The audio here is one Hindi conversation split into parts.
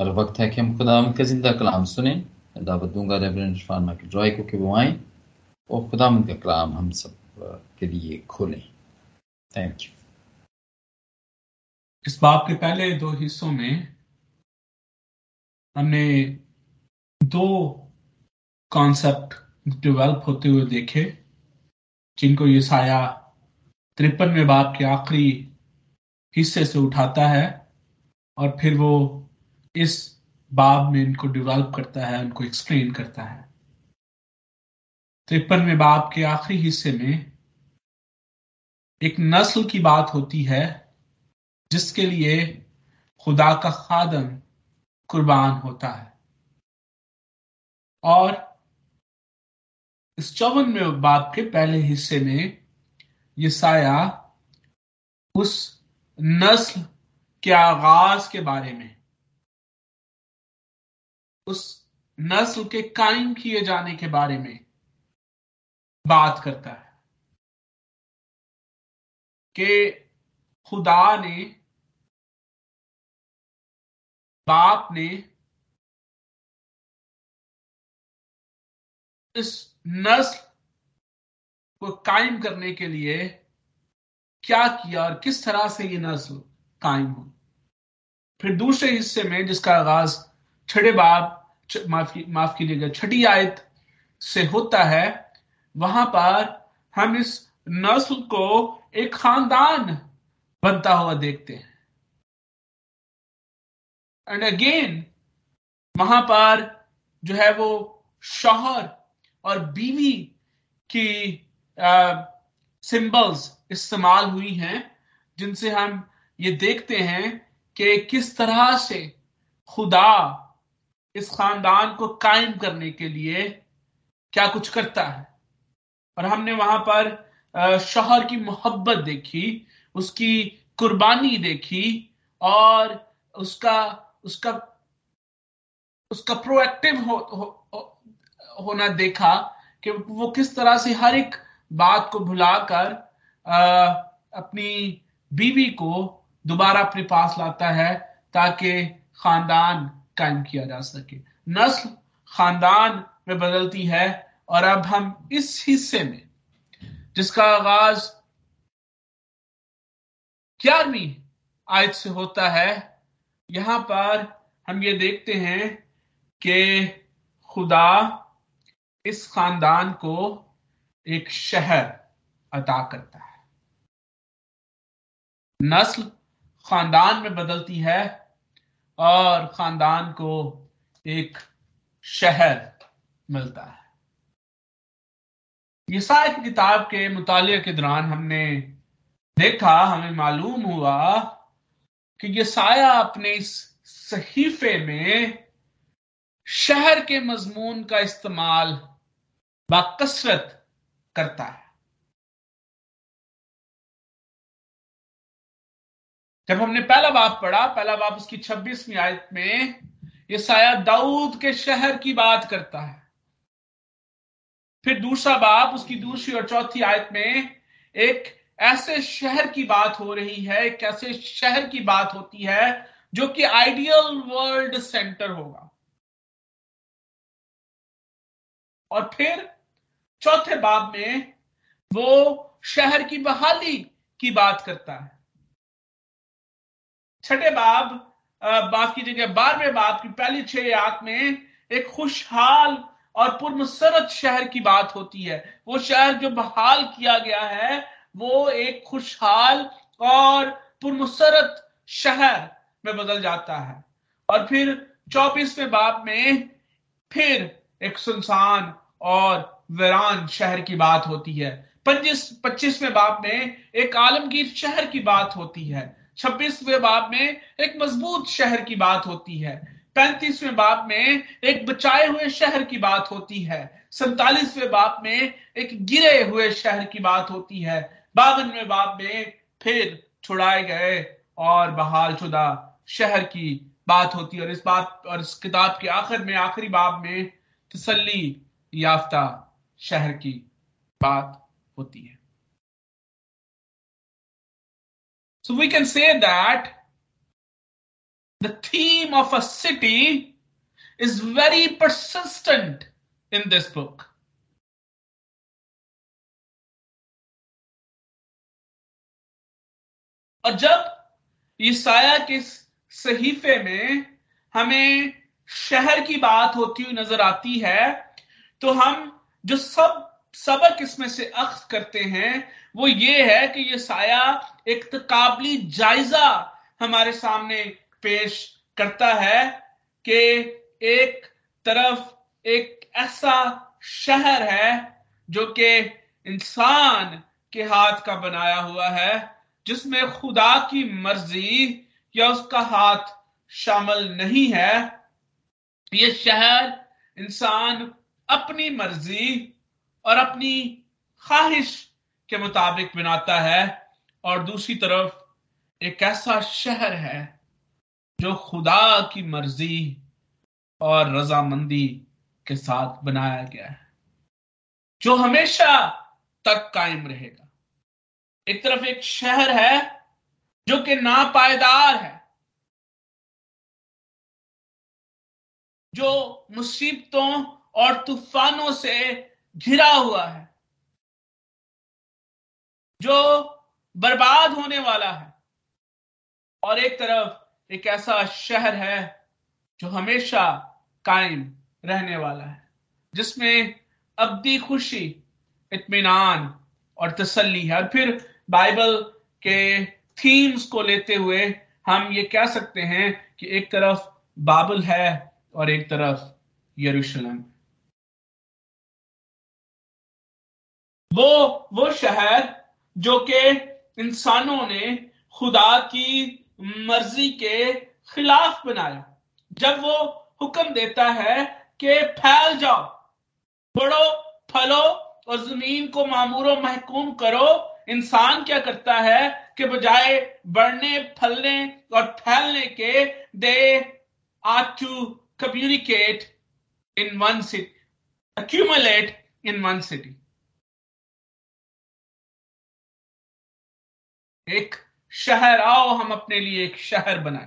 और वक्त है कि हम खुदा का ज़िंदा कलाम सुने दावत दूँगा रेवरेंड फार्मा के ड्रॉय को कि वो आए और खुदा का कलाम हम सब के लिए खोलें थैंक यू इस बाप के पहले दो हिस्सों में हमने दो कॉन्सेप्ट डेवलप होते हुए देखे जिनको ये साया तिरपन में बाप के आखिरी हिस्से से उठाता है और फिर वो इस बाब में इनको डेवलप करता है उनको एक्सप्लेन करता है। तिरपन में बाप के आखिरी हिस्से में एक नस्ल की बात होती है, जिसके लिए खुदा का खादम कुर्बान होता है। और इस चौवन में बाप के पहले हिस्से में ये साया उस नस्ल के आगाज़ के बारे में उस नस्ल के कायम किए जाने के बारे में बात करता है कि खुदा ने बाप ने इस नस्ल को कायम करने के लिए क्या किया और किस तरह से ये नस्ल कायम हुई? फिर दूसरे हिस्से में जिसका आगाज़ छठे बाप माफ़ माफ़ कीजिएगा, छठी आयत से होता है, वहाँ पर हम इस नस्ल को एक खानदान बनता हुआ देखते हैं। एंड अगेन वहाँ पर जो है वो शौहर और बीवी की सिंबल्स इस्तेमाल हुई हैं, जिनसे हम ये देखते हैं कि किस तरह से खुदा इस खानदान को कायम करने के लिए क्या कुछ करता है? और हमने वहाँ पर शहर की मोहब्बत देखी उसकी कुर्बानी देखी और उसका उसका उसका प्रोएक्टिव हो, हो, हो, होना देखा कि वो किस तरह से हर एक बात को भुलाकर अपनी बीवी को दोबारा अपने पास लाता है ताकि खानदान कायम किया जा सके। नस्ल खानदान में बदलती है और अब हम इस हिस्से में, जिसका आगाज़ ग्यारहवीं आयत से होता है, यहाँ पर हम ये देखते हैं कि खुदा इस खानदान को एक शहर अदा करता है। नस्ल खानदान में बदलती है और खानदान को एक शहर मिलता है। ईसाई की किताब के मुताले के दौरान हमने देखा, हमें मालूम हुआ कि ये साया अपने इस सहीफे में शहर के मजमून का इस्तेमाल बाकसरत करता है। जब हमने पहला बाप पढ़ा, पहला बाप उसकी छब्बीसवीं आयत में ये साया दाऊद के शहर की बात करता है। फिर दूसरा बाप उसकी दूसरी और चौथी आयत में एक ऐसे शहर की बात हो रही है, एक ऐसे शहर की बात होती है जो कि आइडियल वर्ल्ड सेंटर होगा। और फिर चौथे बाब में वो शहर की बहाली की बात करता है। छठे बाब बाप की जगह बारहवें बाप की पहली छह आत में एक खुशहाल और पुरमसरत शहर की बात होती है। वो शहर जो बहाल किया गया है, वो एक खुशहाल और पुरमसरत शहर में बदल जाता है। और फिर चौबीसवें बाप में फिर एक सुनसान और वीरान शहर की बात होती है। पच्चीस, पच्चीसवें बाप में एक आलमगीर शहर की बात होती है। छब्बीसवें बाब में एक मज़बूत शहर की बात होती है। पैंतीसवें बाब में एक बचाए हुए शहर की बात होती है। सैतालीसवें बाब में एक गिरे हुए शहर की बात होती है। बावनवे बाब में फिर छुड़ाए गए और बहाल शुदा शहर की बात होती है। और इस बात और इस किताब के आखिर में, आखिरी बाब में तसली याफ्ता शहर की बात होती है। So we can say that the theme of a city is very persistent in this book. और जब ईसाया के सहीफे में हमें शहर की बात होती हुई नज़र आती है तो हम जो सब सबक इसमें से अख्त करते हैं वो ये है कि ये साया एक तकाबली जायजा हमारे सामने पेश करता है कि एक तरफ़ एक ऐसा शहर है जो कि इंसान के हाथ का बनाया हुआ है, जिसमें खुदा की मर्ज़ी या उसका हाथ शामिल नहीं है। ये शहर इंसान अपनी मर्ज़ी और अपनी ख्वाहिश के मुताबिक बनाता है। और दूसरी तरफ़ एक ऐसा शहर है जो खुदा की मर्ज़ी और रजामंदी के साथ बनाया गया है, जो हमेशा तक कायम रहेगा। एक तरफ़ एक शहर है जो कि नापायदार है, जो मुसीबतों और तूफानों से घिरा हुआ है। जो बर्बाद होने वाला है। और एक तरफ़ एक ऐसा शहर है जो हमेशा कायम रहने वाला है, जिसमें अब्दी, खुशी इतमान और तसल्ली है। और फिर बाइबल के थीम्स को लेते हुए हम ये कह सकते हैं कि एक तरफ़ बाबुल है और एक तरफ़ यरूशलेम। वो वो शहर जो कि इंसानों ने खुदा की मर्ज़ी के खिलाफ बनाया। जब वो हुक्म देता है कि फैल जाओ, बढ़ो, फलो और ज़मीन को मामूरो महकूम करो, इंसान क्या करता है कि बजाय बढ़ने, फलने और फैलने के they to communicate in one city accumulate in one city एक शहर, आओ हम अपने लिए एक शहर बनाए।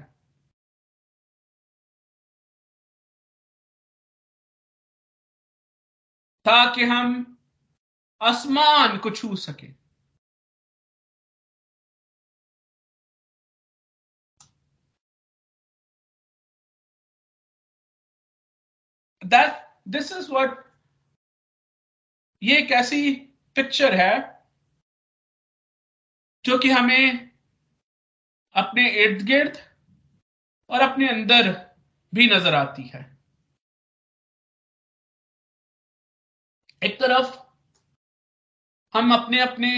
ताकि हम आसमान को छू सके। दिस इज़ वट ये एक ऐसी पिक्चर है जो कि हमें अपने इर्द गिर्द और अपने अंदर भी नज़र आती है। एक तरफ़ हम अपने अपने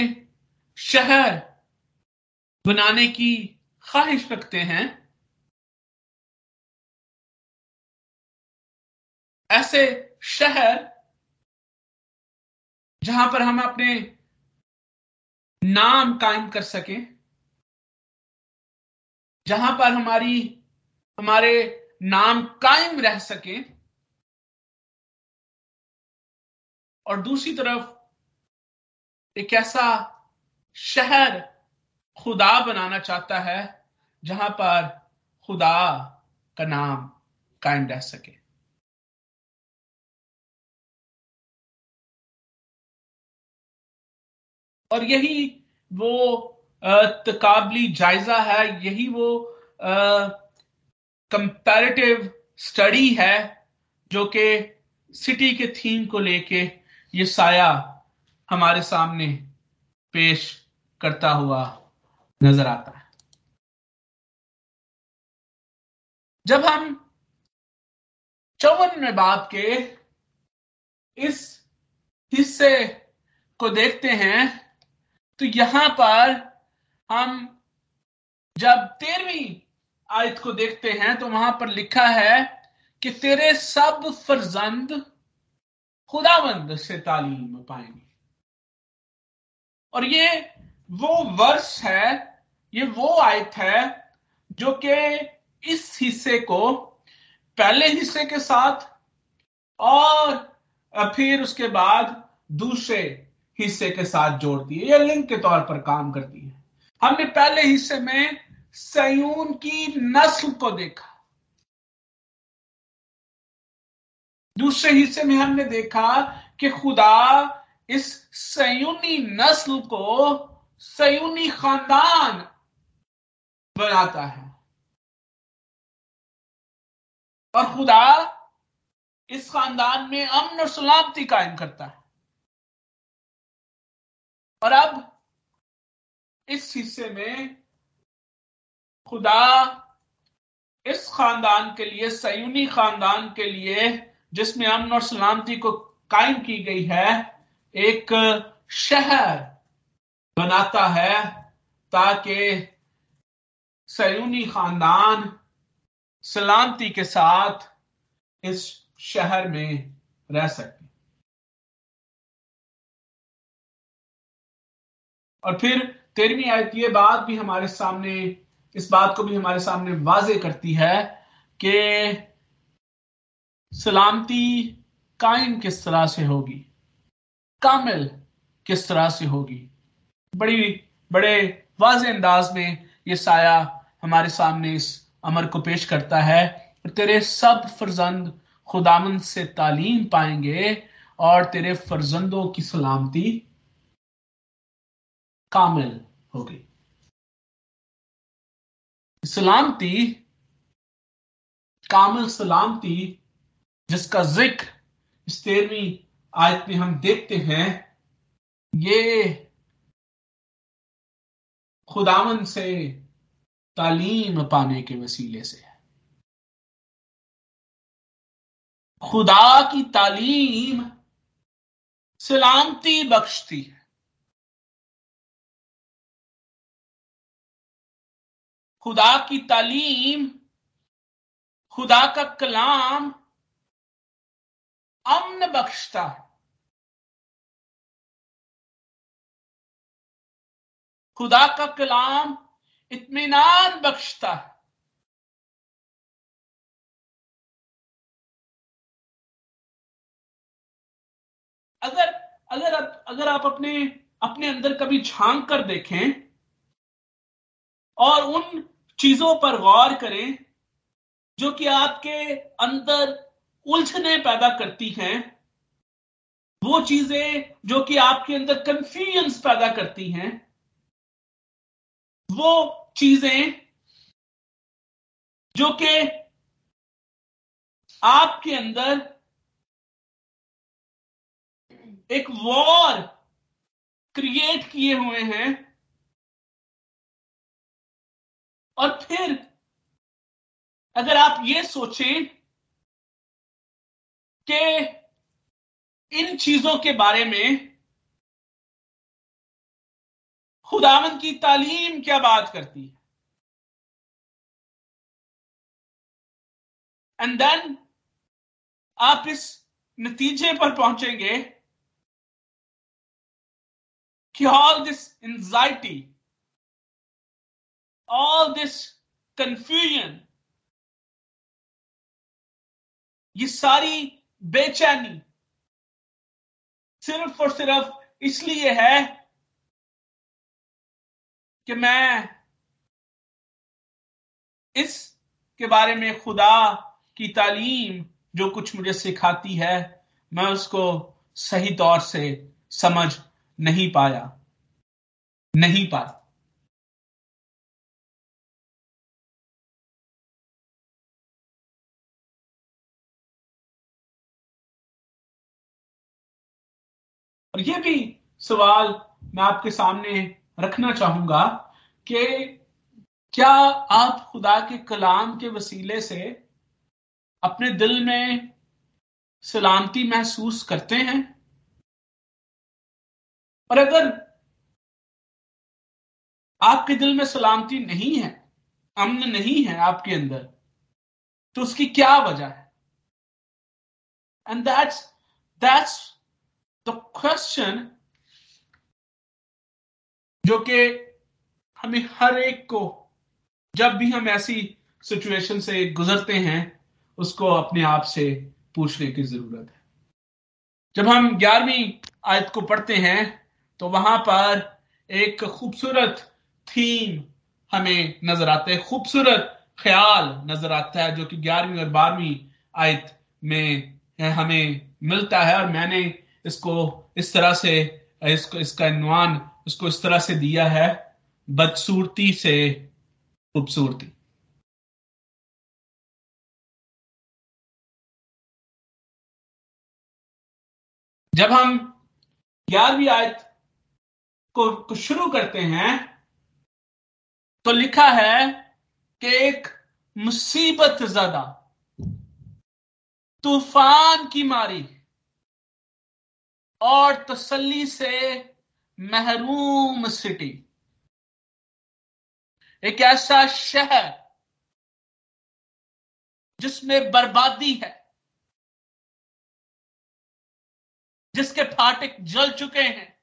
शहर बनाने की ख्वाहिश रखते हैं। ऐसे शहर जहाँ पर हम अपने नाम कायम कर सके, जहाँ पर हमारी, हमारे नाम कायम रह सके। और दूसरी तरफ़, एक ऐसा शहर खुदा बनाना चाहता है, जहाँ पर खुदा का नाम कायम रह सके। और यही वो तकाबली जायजा है, यही वो कंपैरेटिव स्टडी है, जो कि सिटी के थीम को लेके ये साया हमारे सामने पेश करता हुआ नज़र आता है। जब हम चौवन बाप के इस हिस्से को देखते हैं तो यहाँ पर हम जब तेरहवीं आयत को देखते हैं तो वहाँ पर लिखा है कि तेरे सब फरजंद खुदावंद से तालीम पाएँगे। और ये वो वर्ष है, ये वो आयत है जो कि इस हिस्से को, पहले हिस्से के साथ और फिर उसके बाद दूसरे हिस्से के साथ जोड़ती है या लिंक के तौर पर काम करती है। हमने पहले हिस्से में सयून की नस्ल को देखा। दूसरे हिस्से में हमने देखा कि खुदा इस सयूनी नस्ल को सयूनी खानदान बनाता है। और खुदा इस खानदान में अमन और सलामती कायम करता है। और अब इस हिस्से में खुदा इस खानदान के लिए, सयूनी खानदान के लिए, जिसमें अमन और सलामती को कायम की गई है, एक शहर बनाता है ताकि सयूनी खानदान सलामती के साथ इस शहर में रह सके। और फिर तेरहवीं आयत ये बात भी हमारे सामने, इस बात को भी हमारे सामने वाजे करती है कि सलामती कायम किस तरह से होगी? कामिल किस तरह से होगी? बड़ी, बड़े वाज अंदाज में ये साया हमारे सामने इस अमर को पेश करता है। तेरे सब फर्जंद खुदामंद से तालीम पाएँगे और तेरे फर्जंदों की सलामती कामिल हो गई। सलामती, कामिल सलामती, जिसका ज़िक्र इस तेरहवीं आयत में हम देखते हैं, ये खुदावन से तालीम पाने के वसीले से है। खुदा की तालीम सलामती बख्शती है। खुदा की तालीम, खुदा का कलाम अमन बख्शता है। खुदा का कलाम इत्मीनान बख्शता है। अगर अगर अगर आप अपने अपने अंदर कभी झाँक कर देखें, और उन चीज़ों पर गौर करें जो कि आपके अंदर उलझने पैदा करती हैं, वो चीज़ें जो कि आपके अंदर कंफ्यूजन पैदा करती हैं, वो चीज़ें जो कि आपके अंदर एक वॉर क्रिएट किए हुए हैं और फिर अगर आप ये सोचें कि इन चीज़ों के बारे में खुदावन की तालीम क्या बात करती है? एंड देन आप इस नतीजे पर पहुँचेंगे कि all this anxiety all this confusion ये सारी बेचैनी सिर्फ़ और सिर्फ़ इसलिए है कि मैं इस के बारे में खुदा की तालीम जो कुछ मुझे सिखाती है, मैं उसको सही तौर से समझ नहीं पाया नहीं पाया। ये भी सवाल मैं आपके सामने रखना चाहूँगा कि क्या आप खुदा के कलाम के वसीले से अपने दिल में सलामती महसूस करते हैं? और अगर आपके दिल में सलामती नहीं है, अमन नहीं है आपके अंदर तो उसकी क्या वजह है? And that's that's the question जो कि हमें हर एक को, जब भी हम ऐसी सिचुएशन से गुजरते हैं, उसको अपने आप से पूछने की ज़रूरत है। जब हम ग्यारहवीं आयत को पढ़ते हैं तो वहाँ पर एक खूबसूरत थीम हमें नज़र आते है। खूबसूरत ख्याल नज़र आता है, जो कि ग्यारहवीं और बारहवीं आयत में हमें मिलता है, और मैंने इसको इस तरह से इसको इसका इनवान उसको इस तरह से दिया है बदसूरती से खूबसूरती। जब हम ग्यारहवीं आयत को, को शुरू करते हैं तो लिखा है कि एक मुसीबत ज़्यादा तूफ़ान की मारी। और तसल्ली से महरूम सिटी। एक ऐसा शहर जिसमें बर्बादी है, जिसके फाटक जल चुके हैं,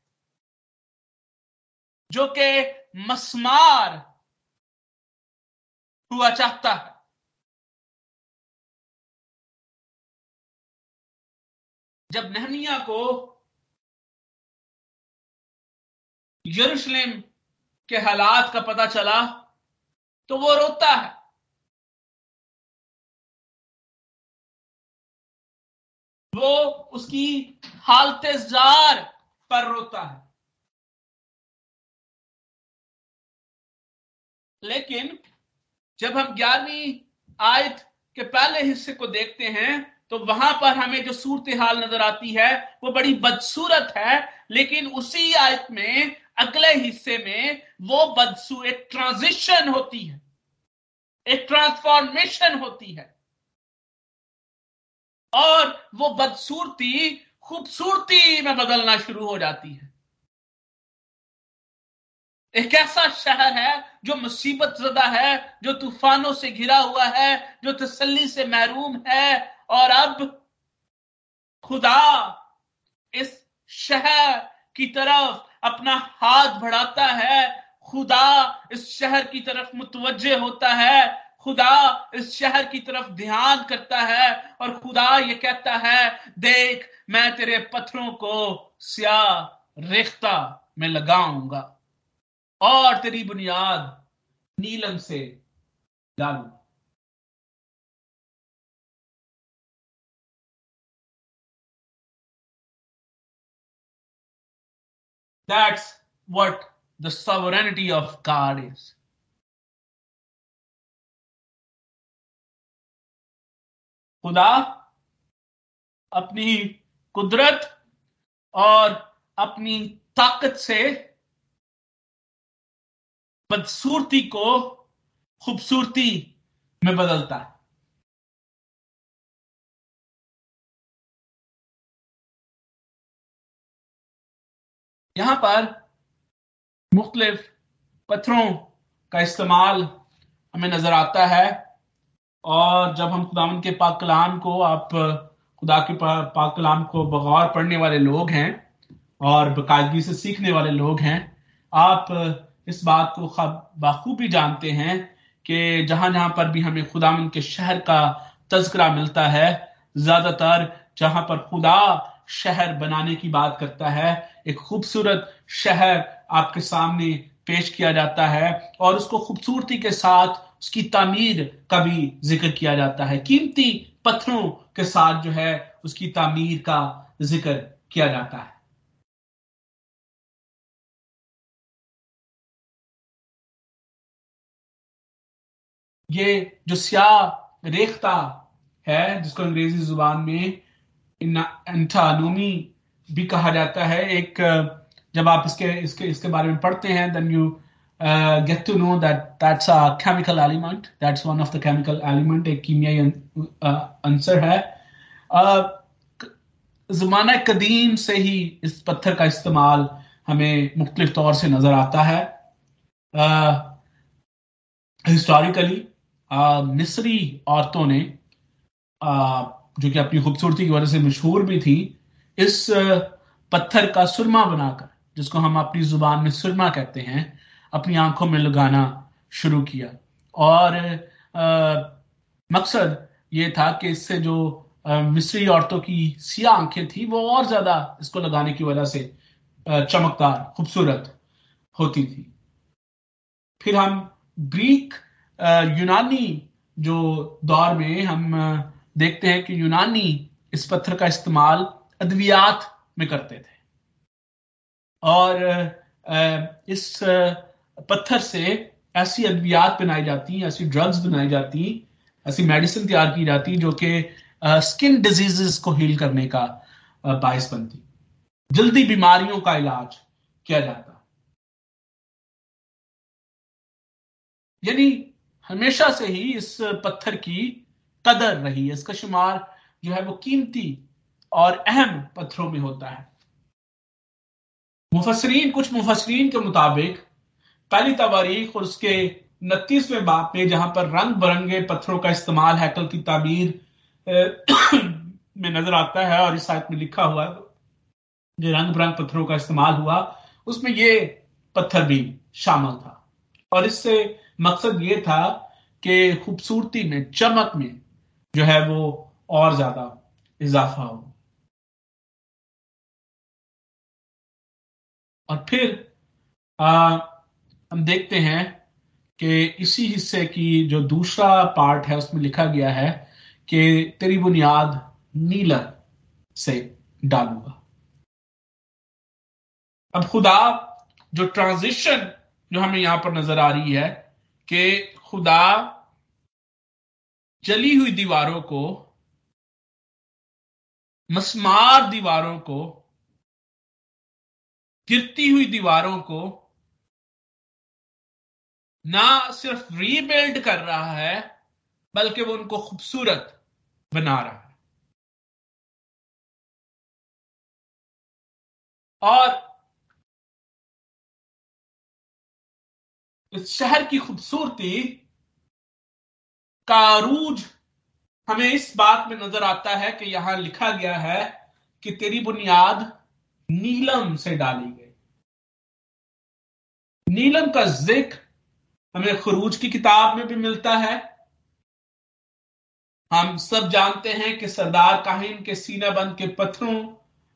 जो कि मसमार हुआ चाहता है। जब नहनिया को यरूशलेम के हालात का पता चला तो वो रोता है। वो उसकी हालत जार पर रोता है। लेकिन जब हम ग्यारहवीं आयत के पहले हिस्से को देखते हैं तो वहाँ पर हमें जो सूरत हाल नज़र आती है, वो बड़ी बदसूरत है, लेकिन उसी आयत में अगले हिस्से में वो बदसू, एक ट्रांजिशन होती है। एक ट्रांसफॉर्मेशन होती है। और वो बदसूरती, खूबसूरती में बदलना शुरू हो जाती है। एक ऐसा शहर है जो मुसीबत जदा है, जो तूफानों से घिरा हुआ है, जो तसल्ली से महरूम है। और अब खुदा इस शहर की तरफ़ अपना हाथ बढ़ाता है। खुदा इस शहर की तरफ़ मुतवजे होता है। खुदा इस शहर की तरफ़ ध्यान करता है और खुदा ये कहता है, देख, मैं तेरे पत्थरों को स्याह रेख्ता में लगाऊँगा और तेरी बुनियाद नीलम से डालू That's what the sovereignty of God is. खुदा अपनी कुदरत और अपनी ताकत से बदसूरती को खूबसूरती में बदलता है यहाँ पर मुख्तलिफ़ पत्थरों का इस्तेमाल हमें नज़र आता है। और जब हम खुदावन के पाक कलाम को, आप खुदा के पाक कलाम को बगौर पढ़ने वाले लोग हैं और बाकायदगी से सीखने वाले लोग हैं, आप इस बात को बाखूबी जानते हैं कि जहाँ जहाँ पर भी हमें खुदावन के शहर का तस्करा मिलता है, ज़्यादातर जहाँ पर खुदा शहर बनाने की बात करता है एक खूबसूरत शहर आपके सामने पेश किया जाता है और उसको खूबसूरती के साथ, उसकी तामीर का भी ज़िक्र किया जाता है। कीमती पत्थरों के साथ जो है, उसकी तामीर का ज़िक्र किया जाता है। ये जो स्याह रेखता है, जिसको अंग्रेज़ी ज़ुबान में एंटानोमी भी कहा जाता है। एक जब आप इसके इसके इसके बारे में पढ़ते हैं then you get to know that that's a chemical element that's one of the chemical element एक कीमियाई आंसर है। जमाना कदीम से ही इस पत्थर का इस्तेमाल हमें मुख्तलिफ़ तौर से नज़र आता है। हिस्टोरिकली मिस्री औरतों ने uh, जो कि अपनी खूबसूरती की वजह से मशहूर भी थी इस पत्थर का सुरमा बनाकर जिसको हम अपनी ज़ुबान में सुरमा कहते हैं अपनी आँखों में लगाना शुरू किया। और आ, मकसद ये था कि इससे जो मिस्री औरतों की सिया आँखें थी वो और ज़्यादा इसको लगाने की वजह से चमकदार खूबसूरत होती थी। फिर हम ग्रीक यूनानी जो दौर में हम देखते हैं कि यूनानी इस पत्थर का इस्तेमाल अद्वियात में करते थे। और इस पत्थर से ऐसी अद्वियात बनाई जाती हैं ऐसी ड्रग्स बनाई जाती, ऐसी मेडिसिन तैयार की जाती, जो कि स्किन डिजीजेस को हील करने का बायस बनती। जल्दी बीमारियों का इलाज किया जाता। यानी हमेशा से ही इस पत्थर की कदर रही है। इसका शुमार जो है वो कीमती और अहम पत्थरों में होता है। मुफसरीन कुछ मुफसरीन के मुताबिक, पहली तवारीख और उसके उनतीसवें बाप में जहाँ पर रंग बिरंगे पत्थरों का इस्तेमाल हैकल की तामीर में नज़र आता है और इस साइट में लिखा हुआ जो रंग बिरंग पत्थरों का इस्तेमाल हुआ, उसमें ये पत्थर भी शामिल था। और इससे मकसद ये था कि खूबसूरती में, चमक में जो है वो और ज़्यादा इजाफा हो। और फिर आ, हम देखते हैं कि इसी हिस्से की जो दूसरा पार्ट है उसमें लिखा गया है कि तेरी बुनियाद नीलर से डालूँगा। अब खुदा जो ट्रांजिशन जो हमें यहाँ पर नज़र आ रही है कि खुदा जली हुई दीवारों को मसमार दीवारों को गिरती हुई दीवारों को ना सिर्फ़ रीबिल्ड कर रहा है, बल्कि वो उनको खूबसूरत बना रहा है। और इस शहर की खूबसूरती का रूज हमें इस बात में नज़र आता है कि यहाँ लिखा गया है कि तेरी बुनियाद नीलम से डाली गई। नीलम का ज़िक्र हमें खरूज की किताब में भी मिलता है। हम सब जानते हैं कि सरदार काहिन के सीना बंद के पत्थरों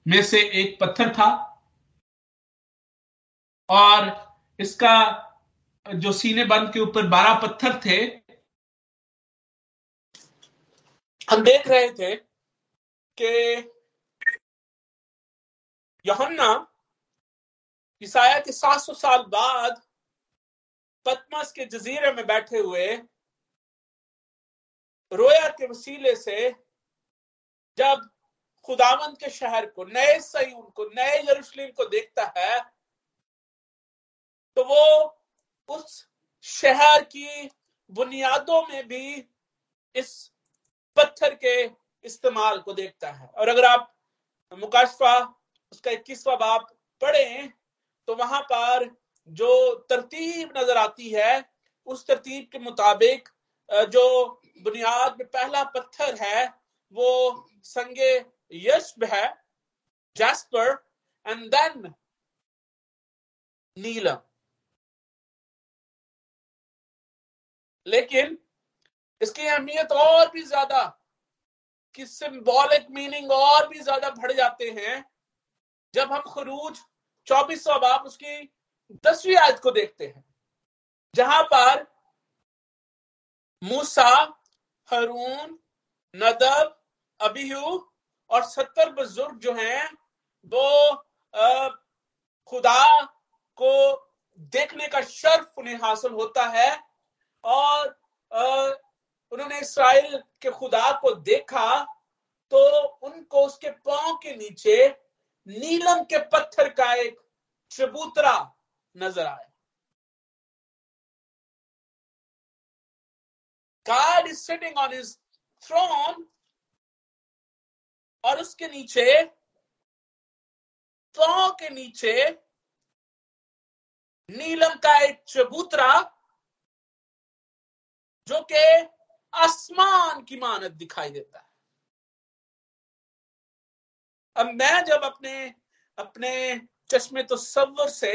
में से एक पत्थर था और इसका जो सीने बंद के ऊपर बारह पत्थर थे, हम देख रहे थे कि यहन्ना, ईसाया के 700 साल बाद पतमस के जजीरे में बैठे हुए, रोया के वसीले से जब खुदावंत के शहर को, नए सही उनको नए यरूशलेम को देखता है तो वो उस शहर की बुनियादों में भी इस पत्थर के इस्तेमाल को देखता है। और अगर आप मुकाशफा उसका इक्कीसवा बाप पढ़े तो वहाँ पर जो तरतीब नज़र आती है, उस तरतीब के मुताबिक जो बुनियाद में पहला पत्थर है, वो संगे यश्ब है, जैस्पर एंड देन नीलम। लेकिन इसकी अहमियत और भी ज़्यादा, कि सिंबॉलिक मीनिंग और भी ज़्यादा बढ़ जाते हैं जब हम खरूज चौबीसवा बाप उसकी दसवीं आयत को देखते हैं, जहाँ पर मूसा, हरून, नदब, अबीहू और सत्तर बुज़ुर्ग जो हैं, वो खुदा को देखने का शर्फ उन्हें हासिल होता है और उन्होंने इसराइल के खुदा को देखा तो उनको उसके पाँव के नीचे नीलम के पत्थर का एक चबूतरा नज़र आया। God is sitting on his throne और उसके नीचे पाँव के नीचे नीलम का एक चबूतरा जो कि आसमान की मानत दिखाई देता है। अब मैं जब अपने अपने चश्मे तो सवर से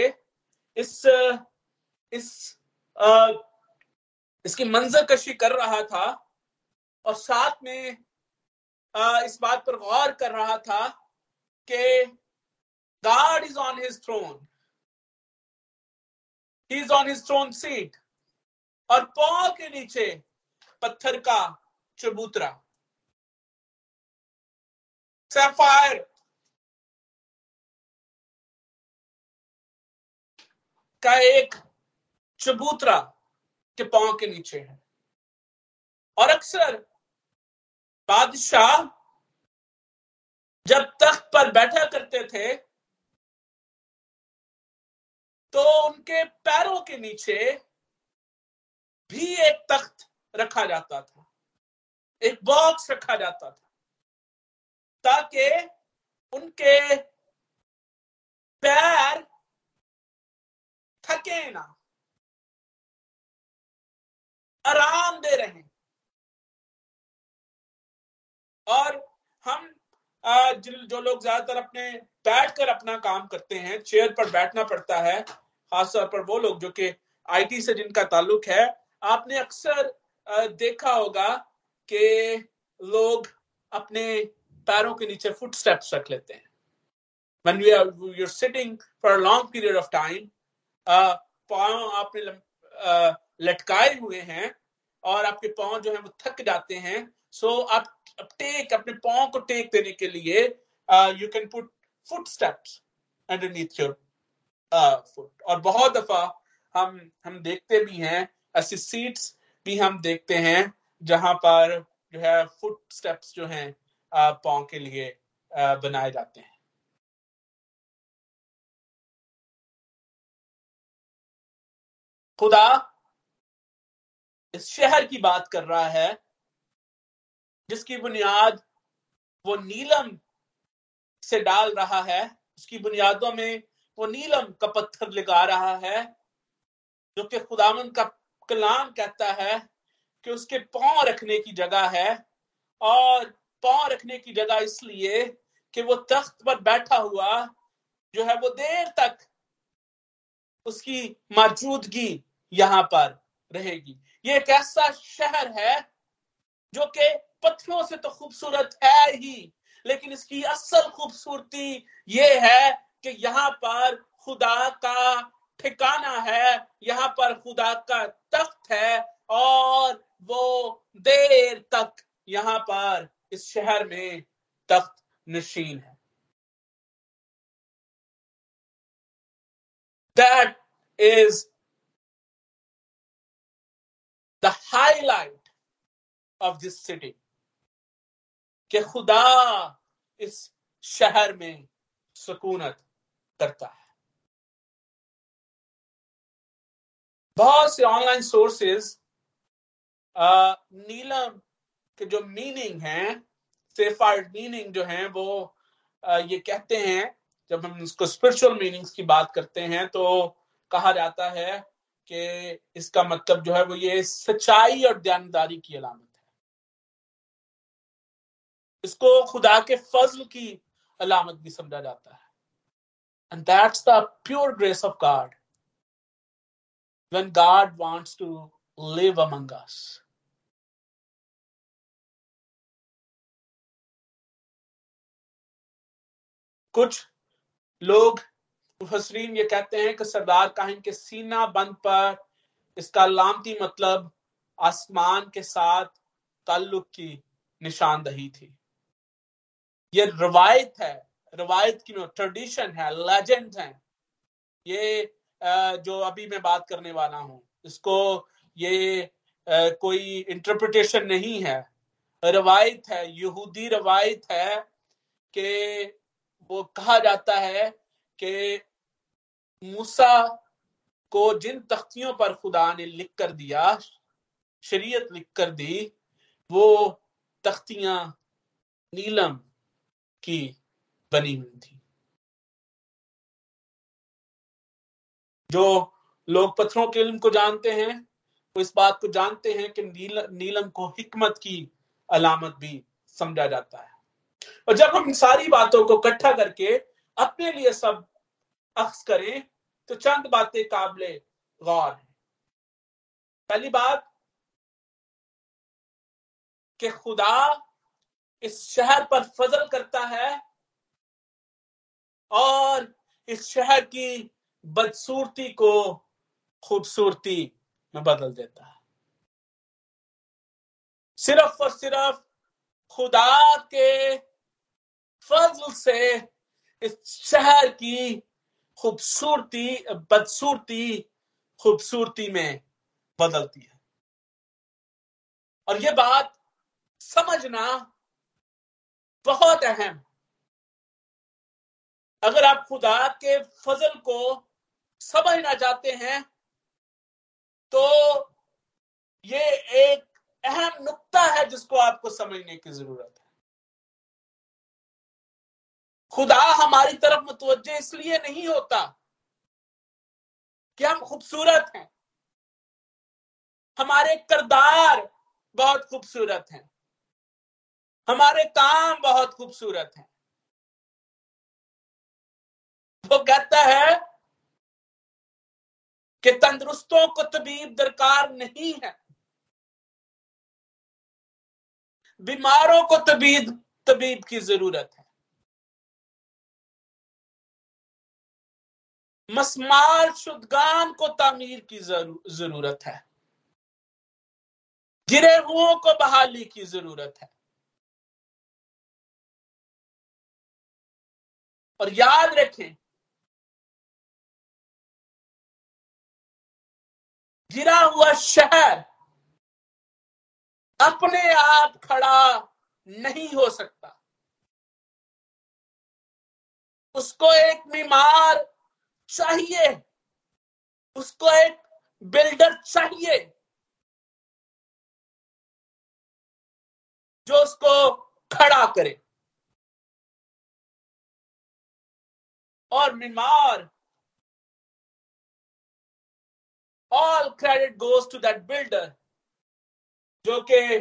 इस इस आ, इसकी मंजर कशी कर रहा था और साथ में आ, इस बात पर गौर कर रहा था कि God is on his throne he is on his throne seat और पाँव के नीचे पत्थर का चबूतरा। सैफायर का एक चबूतरा के पाँव के नीचे है। और अक्सर बादशाह जब तख्त पर बैठा करते थे तो उनके पैरों के नीचे भी एक तख्त रखा जाता था। एक बॉक्स रखा जाता था, ताकि उनके पैर थके ना। आराम दे रहे। और हम जो लोग ज़्यादातर अपने बैठ कर अपना काम करते हैं, चेयर पर बैठना पड़ता है, खासतौर पर वो लोग जो कि आईटी से जिनका ताल्लुक है, आपने अक्सर देखा होगा कि लोग अपने पैरों के नीचे फुट स्टेप्स रख लेते हैं। When we are, you're sitting for a long period of time पाँव आपने लटकाए हुए हैं और आपके पाँव जो है वो थक जाते हैं। सो आप टेक, अपने पाँव को टेक देने के लिए you can put footsteps underneath your foot और बहुत दफ़ा हम हम देखते भी हैं, ऐसी सीट्स भी हम देखते हैं, जहाँ पर जो है फुट स्टेप्स जो हैं पाँव के लिए बनाए जाते हैं। खुदा इस शहर की बात कर रहा है, जिसकी बुनियाद वो नीलम से डाल रहा है, उसकी बुनियादों में वो नीलम का पत्थर लगा रहा है, जो कि खुदावन का कलाम कहता है कि उसके पाँव रखने की जगह है, और पाँव रखने की जगह इसलिए कि वो तख्त पर बैठा हुआ जो है, वो देर तक उसकी मौजूदगी यहाँ पर रहेगी। ये एक ऐसा शहर है जो कि पत्थरों से तो खूबसूरत है ही, लेकिन इसकी असल खूबसूरती ये है कि यहाँ पर खुदा का ठिकाना है, यहाँ पर खुदा का तख्त है, और वो देर तक यहाँ पर इस शहर में तख्त नशीन है। That is the highlight of this city कि खुदा इस शहर में सुकूनत करता है। बहुत से ऑनलाइन सोर्सेज नीलम के जो मीनिंग है सेफार्ड मीनिंग जो है वो आ, ये कहते हैं जब हम उसको स्पिरिचुअल मीनिंग्स की बात करते हैं तो कहा जाता है कि इसका मतलब जो है वो ये सच्चाई और ध्यानदारी की अलामत है। इसको खुदा के फजल की अलामत भी समझा जाता है। And that's the pure grace of God when God wants to live among us. कुछ लोग मुफसरीन ये कहते हैं कि सरदार काहिन के सीना बंद पर इसका लामती मतलब आसमान के साथ ताल्लुक की निशानदही थी। ये रवायत है, रवायत की नो, ट्रेडिशन है, लेजेंड है। ये जो अभी मैं बात करने वाला हूँ, इसको ये कोई इंटरप्रिटेशन नहीं है। रवायत है, यहूदी रवायत है कि वो कहा जाता है कि मूसा को जिन तख्तियों पर खुदा ने लिख कर दिया शरीयत लिख कर दी वो तख्तियाँ नीलम की बनी हुई थी। जो लोग पत्थरों के इल्म को जानते हैं वो इस बात को जानते हैं कि नील, नीलम को हिकमत की अलामत भी समझा जाता है। और जब हम सारी बातों को इकट्ठा करके अपने लिए सब अक्स करें तो चंद बातें काबले गौर है। पहली बात, कि खुदा इस शहर पर फजल करता है और इस शहर की बदसूरती को खूबसूरती में बदल देता है। सिर्फ़ और सिर्फ़ खुदा के फजल से इस शहर की खूबसूरती, बदसूरती खूबसूरती में बदलती है। और ये बात समझना बहुत अहम। अगर आप खुदा के फजल को समझना चाहते हैं तो ये एक अहम नुक्ता है जिसको आपको समझने की ज़रूरत है। खुदा हमारी तरफ़ मुतवजह इसलिए नहीं होता कि हम खूबसूरत हैं। हमारे करदार बहुत खूबसूरत हैं। हमारे काम बहुत खूबसूरत हैं। वो कहता है कि तंदुरुस्तों को तबीब दरकार नहीं है। बीमारों को तबीब तबीब की ज़रूरत है। मसमार शुदगान को तामीर की ज़रूरत है। गिरे हुओं को बहाली की ज़रूरत है। और याद रखें, गिरा हुआ शहर अपने आप खड़ा नहीं हो सकता। उसको एक बीमार चाहिए। उसको एक बिल्डर चाहिए। जो उसको खड़ा करे। और बीमार all credit goes to that builder जो कि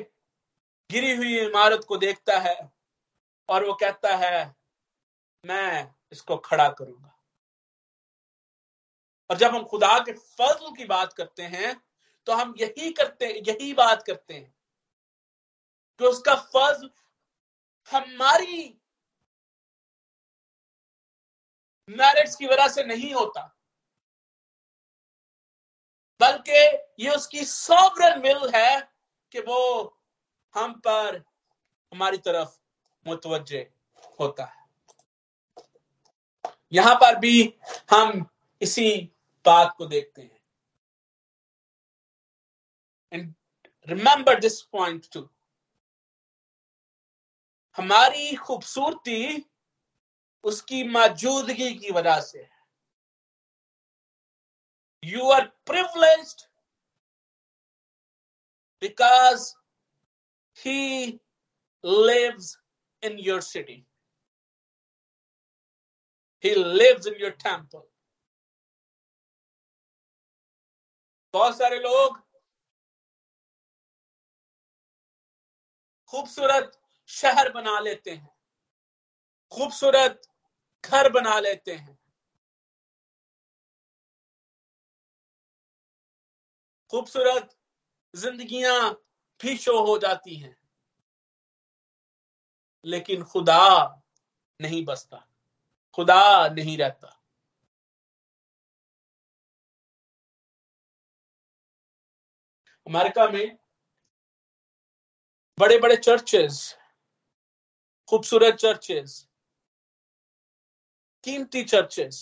गिरी हुई इमारत को देखता है और वो कहता है, मैं इसको खड़ा करूँगा। और जब हम खुदा के फजल की बात करते हैं तो हम यही करते, यही बात करते हैं कि उसका फजल हमारी मैरिट्स की वजह से नहीं होता, बल्कि ये उसकी सॉवरन विल है कि वो हम पर हमारी तरफ़ मुतवजे होता है। यहाँ पर भी हम इसी बात को देखते हैं। And remember this point two हमारी खूबसूरती उसकी मौजूदगी की वजह से है। You are privilege because he lives in your city he lives in your temple बहुत सारे लोग खूबसूरत शहर बना लेते हैं, खूबसूरत घर बना लेते हैं, खूबसूरत जिंदगियाँ भी शो हो जाती हैं, लेकिन खुदा नहीं बसता, खुदा नहीं रहता। अमेरिका में बड़े बड़े चर्चेस खूबसूरत चर्चेस कीमती चर्चेस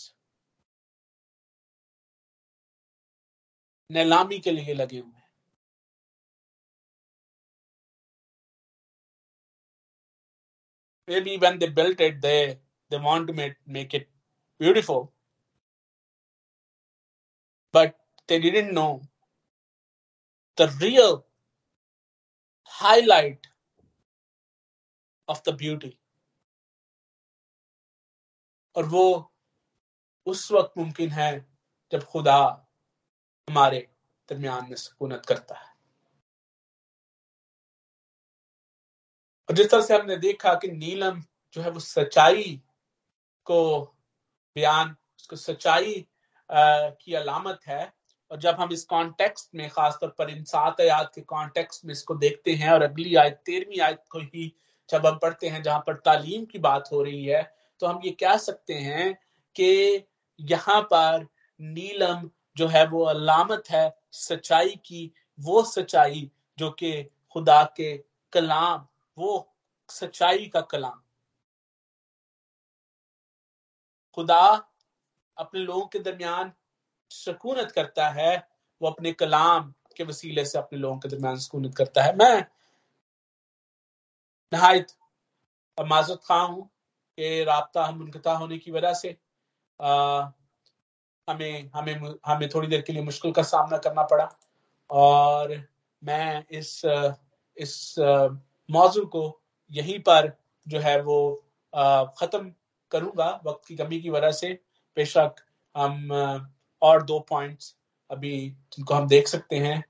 नीलामी के लिए लगे हुए maybe when they built it they they want to make, make it beautiful but they didn't know the real highlight of the beauty. और वो उस वक्त मुमकिन है जब खुदा हमारे दरमियान में सुकूनत करता है। और जिस तरह से हमने देखा कि नीलम जो है वो सच्चाई को बयान, उसको सच्चाई की अलामत है और जब हम इस कॉन्टेक्स्ट में, खासतौर पर इन सात आयात के कॉन्टेक्स्ट में इसको देखते हैं, और अगली आयत, तेरहवीं आयत को ही जब हम पढ़ते हैं, जहाँ पर तालीम की बात हो रही है तो हम ये कह सकते हैं कि यहाँ पर नीलम जो है, वो अलामत है सच्चाई की, वो सच्चाई जो कि खुदा के कलाम, वो सच्चाई का कलाम। खुदा अपने लोगों के दरमियान सुकूनत करता है वो अपने कलाम के वसीले से अपने लोगों के दरमियान सुकूनत करता है। मैं नहायत माजत खा हूँ कि रबता हम मुनकता होने की वजह से आ, हमें हमें हमें थोड़ी देर के लिए मुश्किल का सामना करना पड़ा और मैं इस इस मौजू को यहीं पर जो है वो ख़त्म करूँगा वक्त की कमी की वजह से। बेशक हम और दो पॉइंट्स अभी जिनको हम देख सकते हैं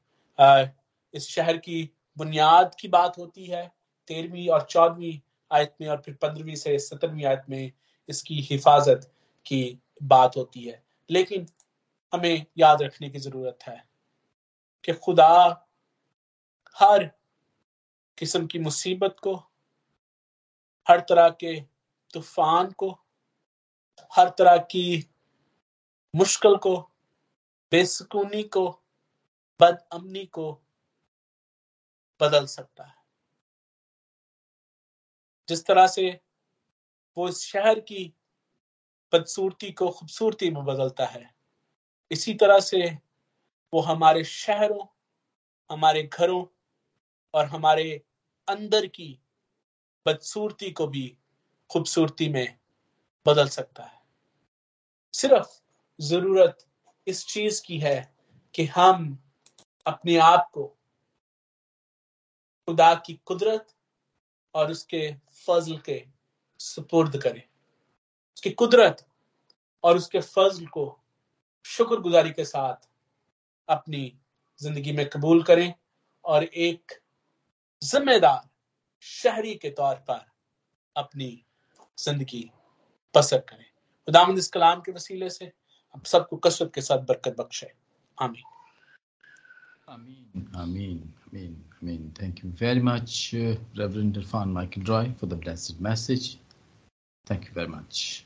इस शहर की बुनियाद की बात होती है, तेरहवीं और चौदहवीं आयत में और फिर पंद्रहवीं से सत्रहवीं आयत में इसकी हिफाजत की बात होती है। लेकिन हमें याद रखने की ज़रूरत है कि खुदा हर किस्म की मुसीबत को, हर तरह के तूफ़ान को, हर तरह की मुश्किल को, बेसकूनी को, बदअमनी को बदल सकता है। जिस तरह से वो इस शहर की बदसूरती को, खूबसूरती में बदलता है, इसी तरह से वो हमारे शहरों, हमारे घरों और हमारे अंदर की बदसूरती को भी खूबसूरती में बदल सकता है। सिर्फ़ ज़रूरत इस चीज़ की है कि हम अपने आप को खुदा की कुदरत और उसके फजल के सुपुर्द करें। उसकी कुदरत और उसके फजल को शुक्रगुजारी के साथ अपनी ज़िंदगी में कबूल करें और एक जिम्मेदार शहरी के तौर पर अपनी ज़िंदगी बसर करें। खुदामंद इस कलाम के वसीले से हम सबको कसरत के साथ बरकत बख्शे आमीन Amen, Amen, Amen, Amen. Thank you very much, uh, Reverend Irfan Michael Roy, for the blessed message. Thank you very much.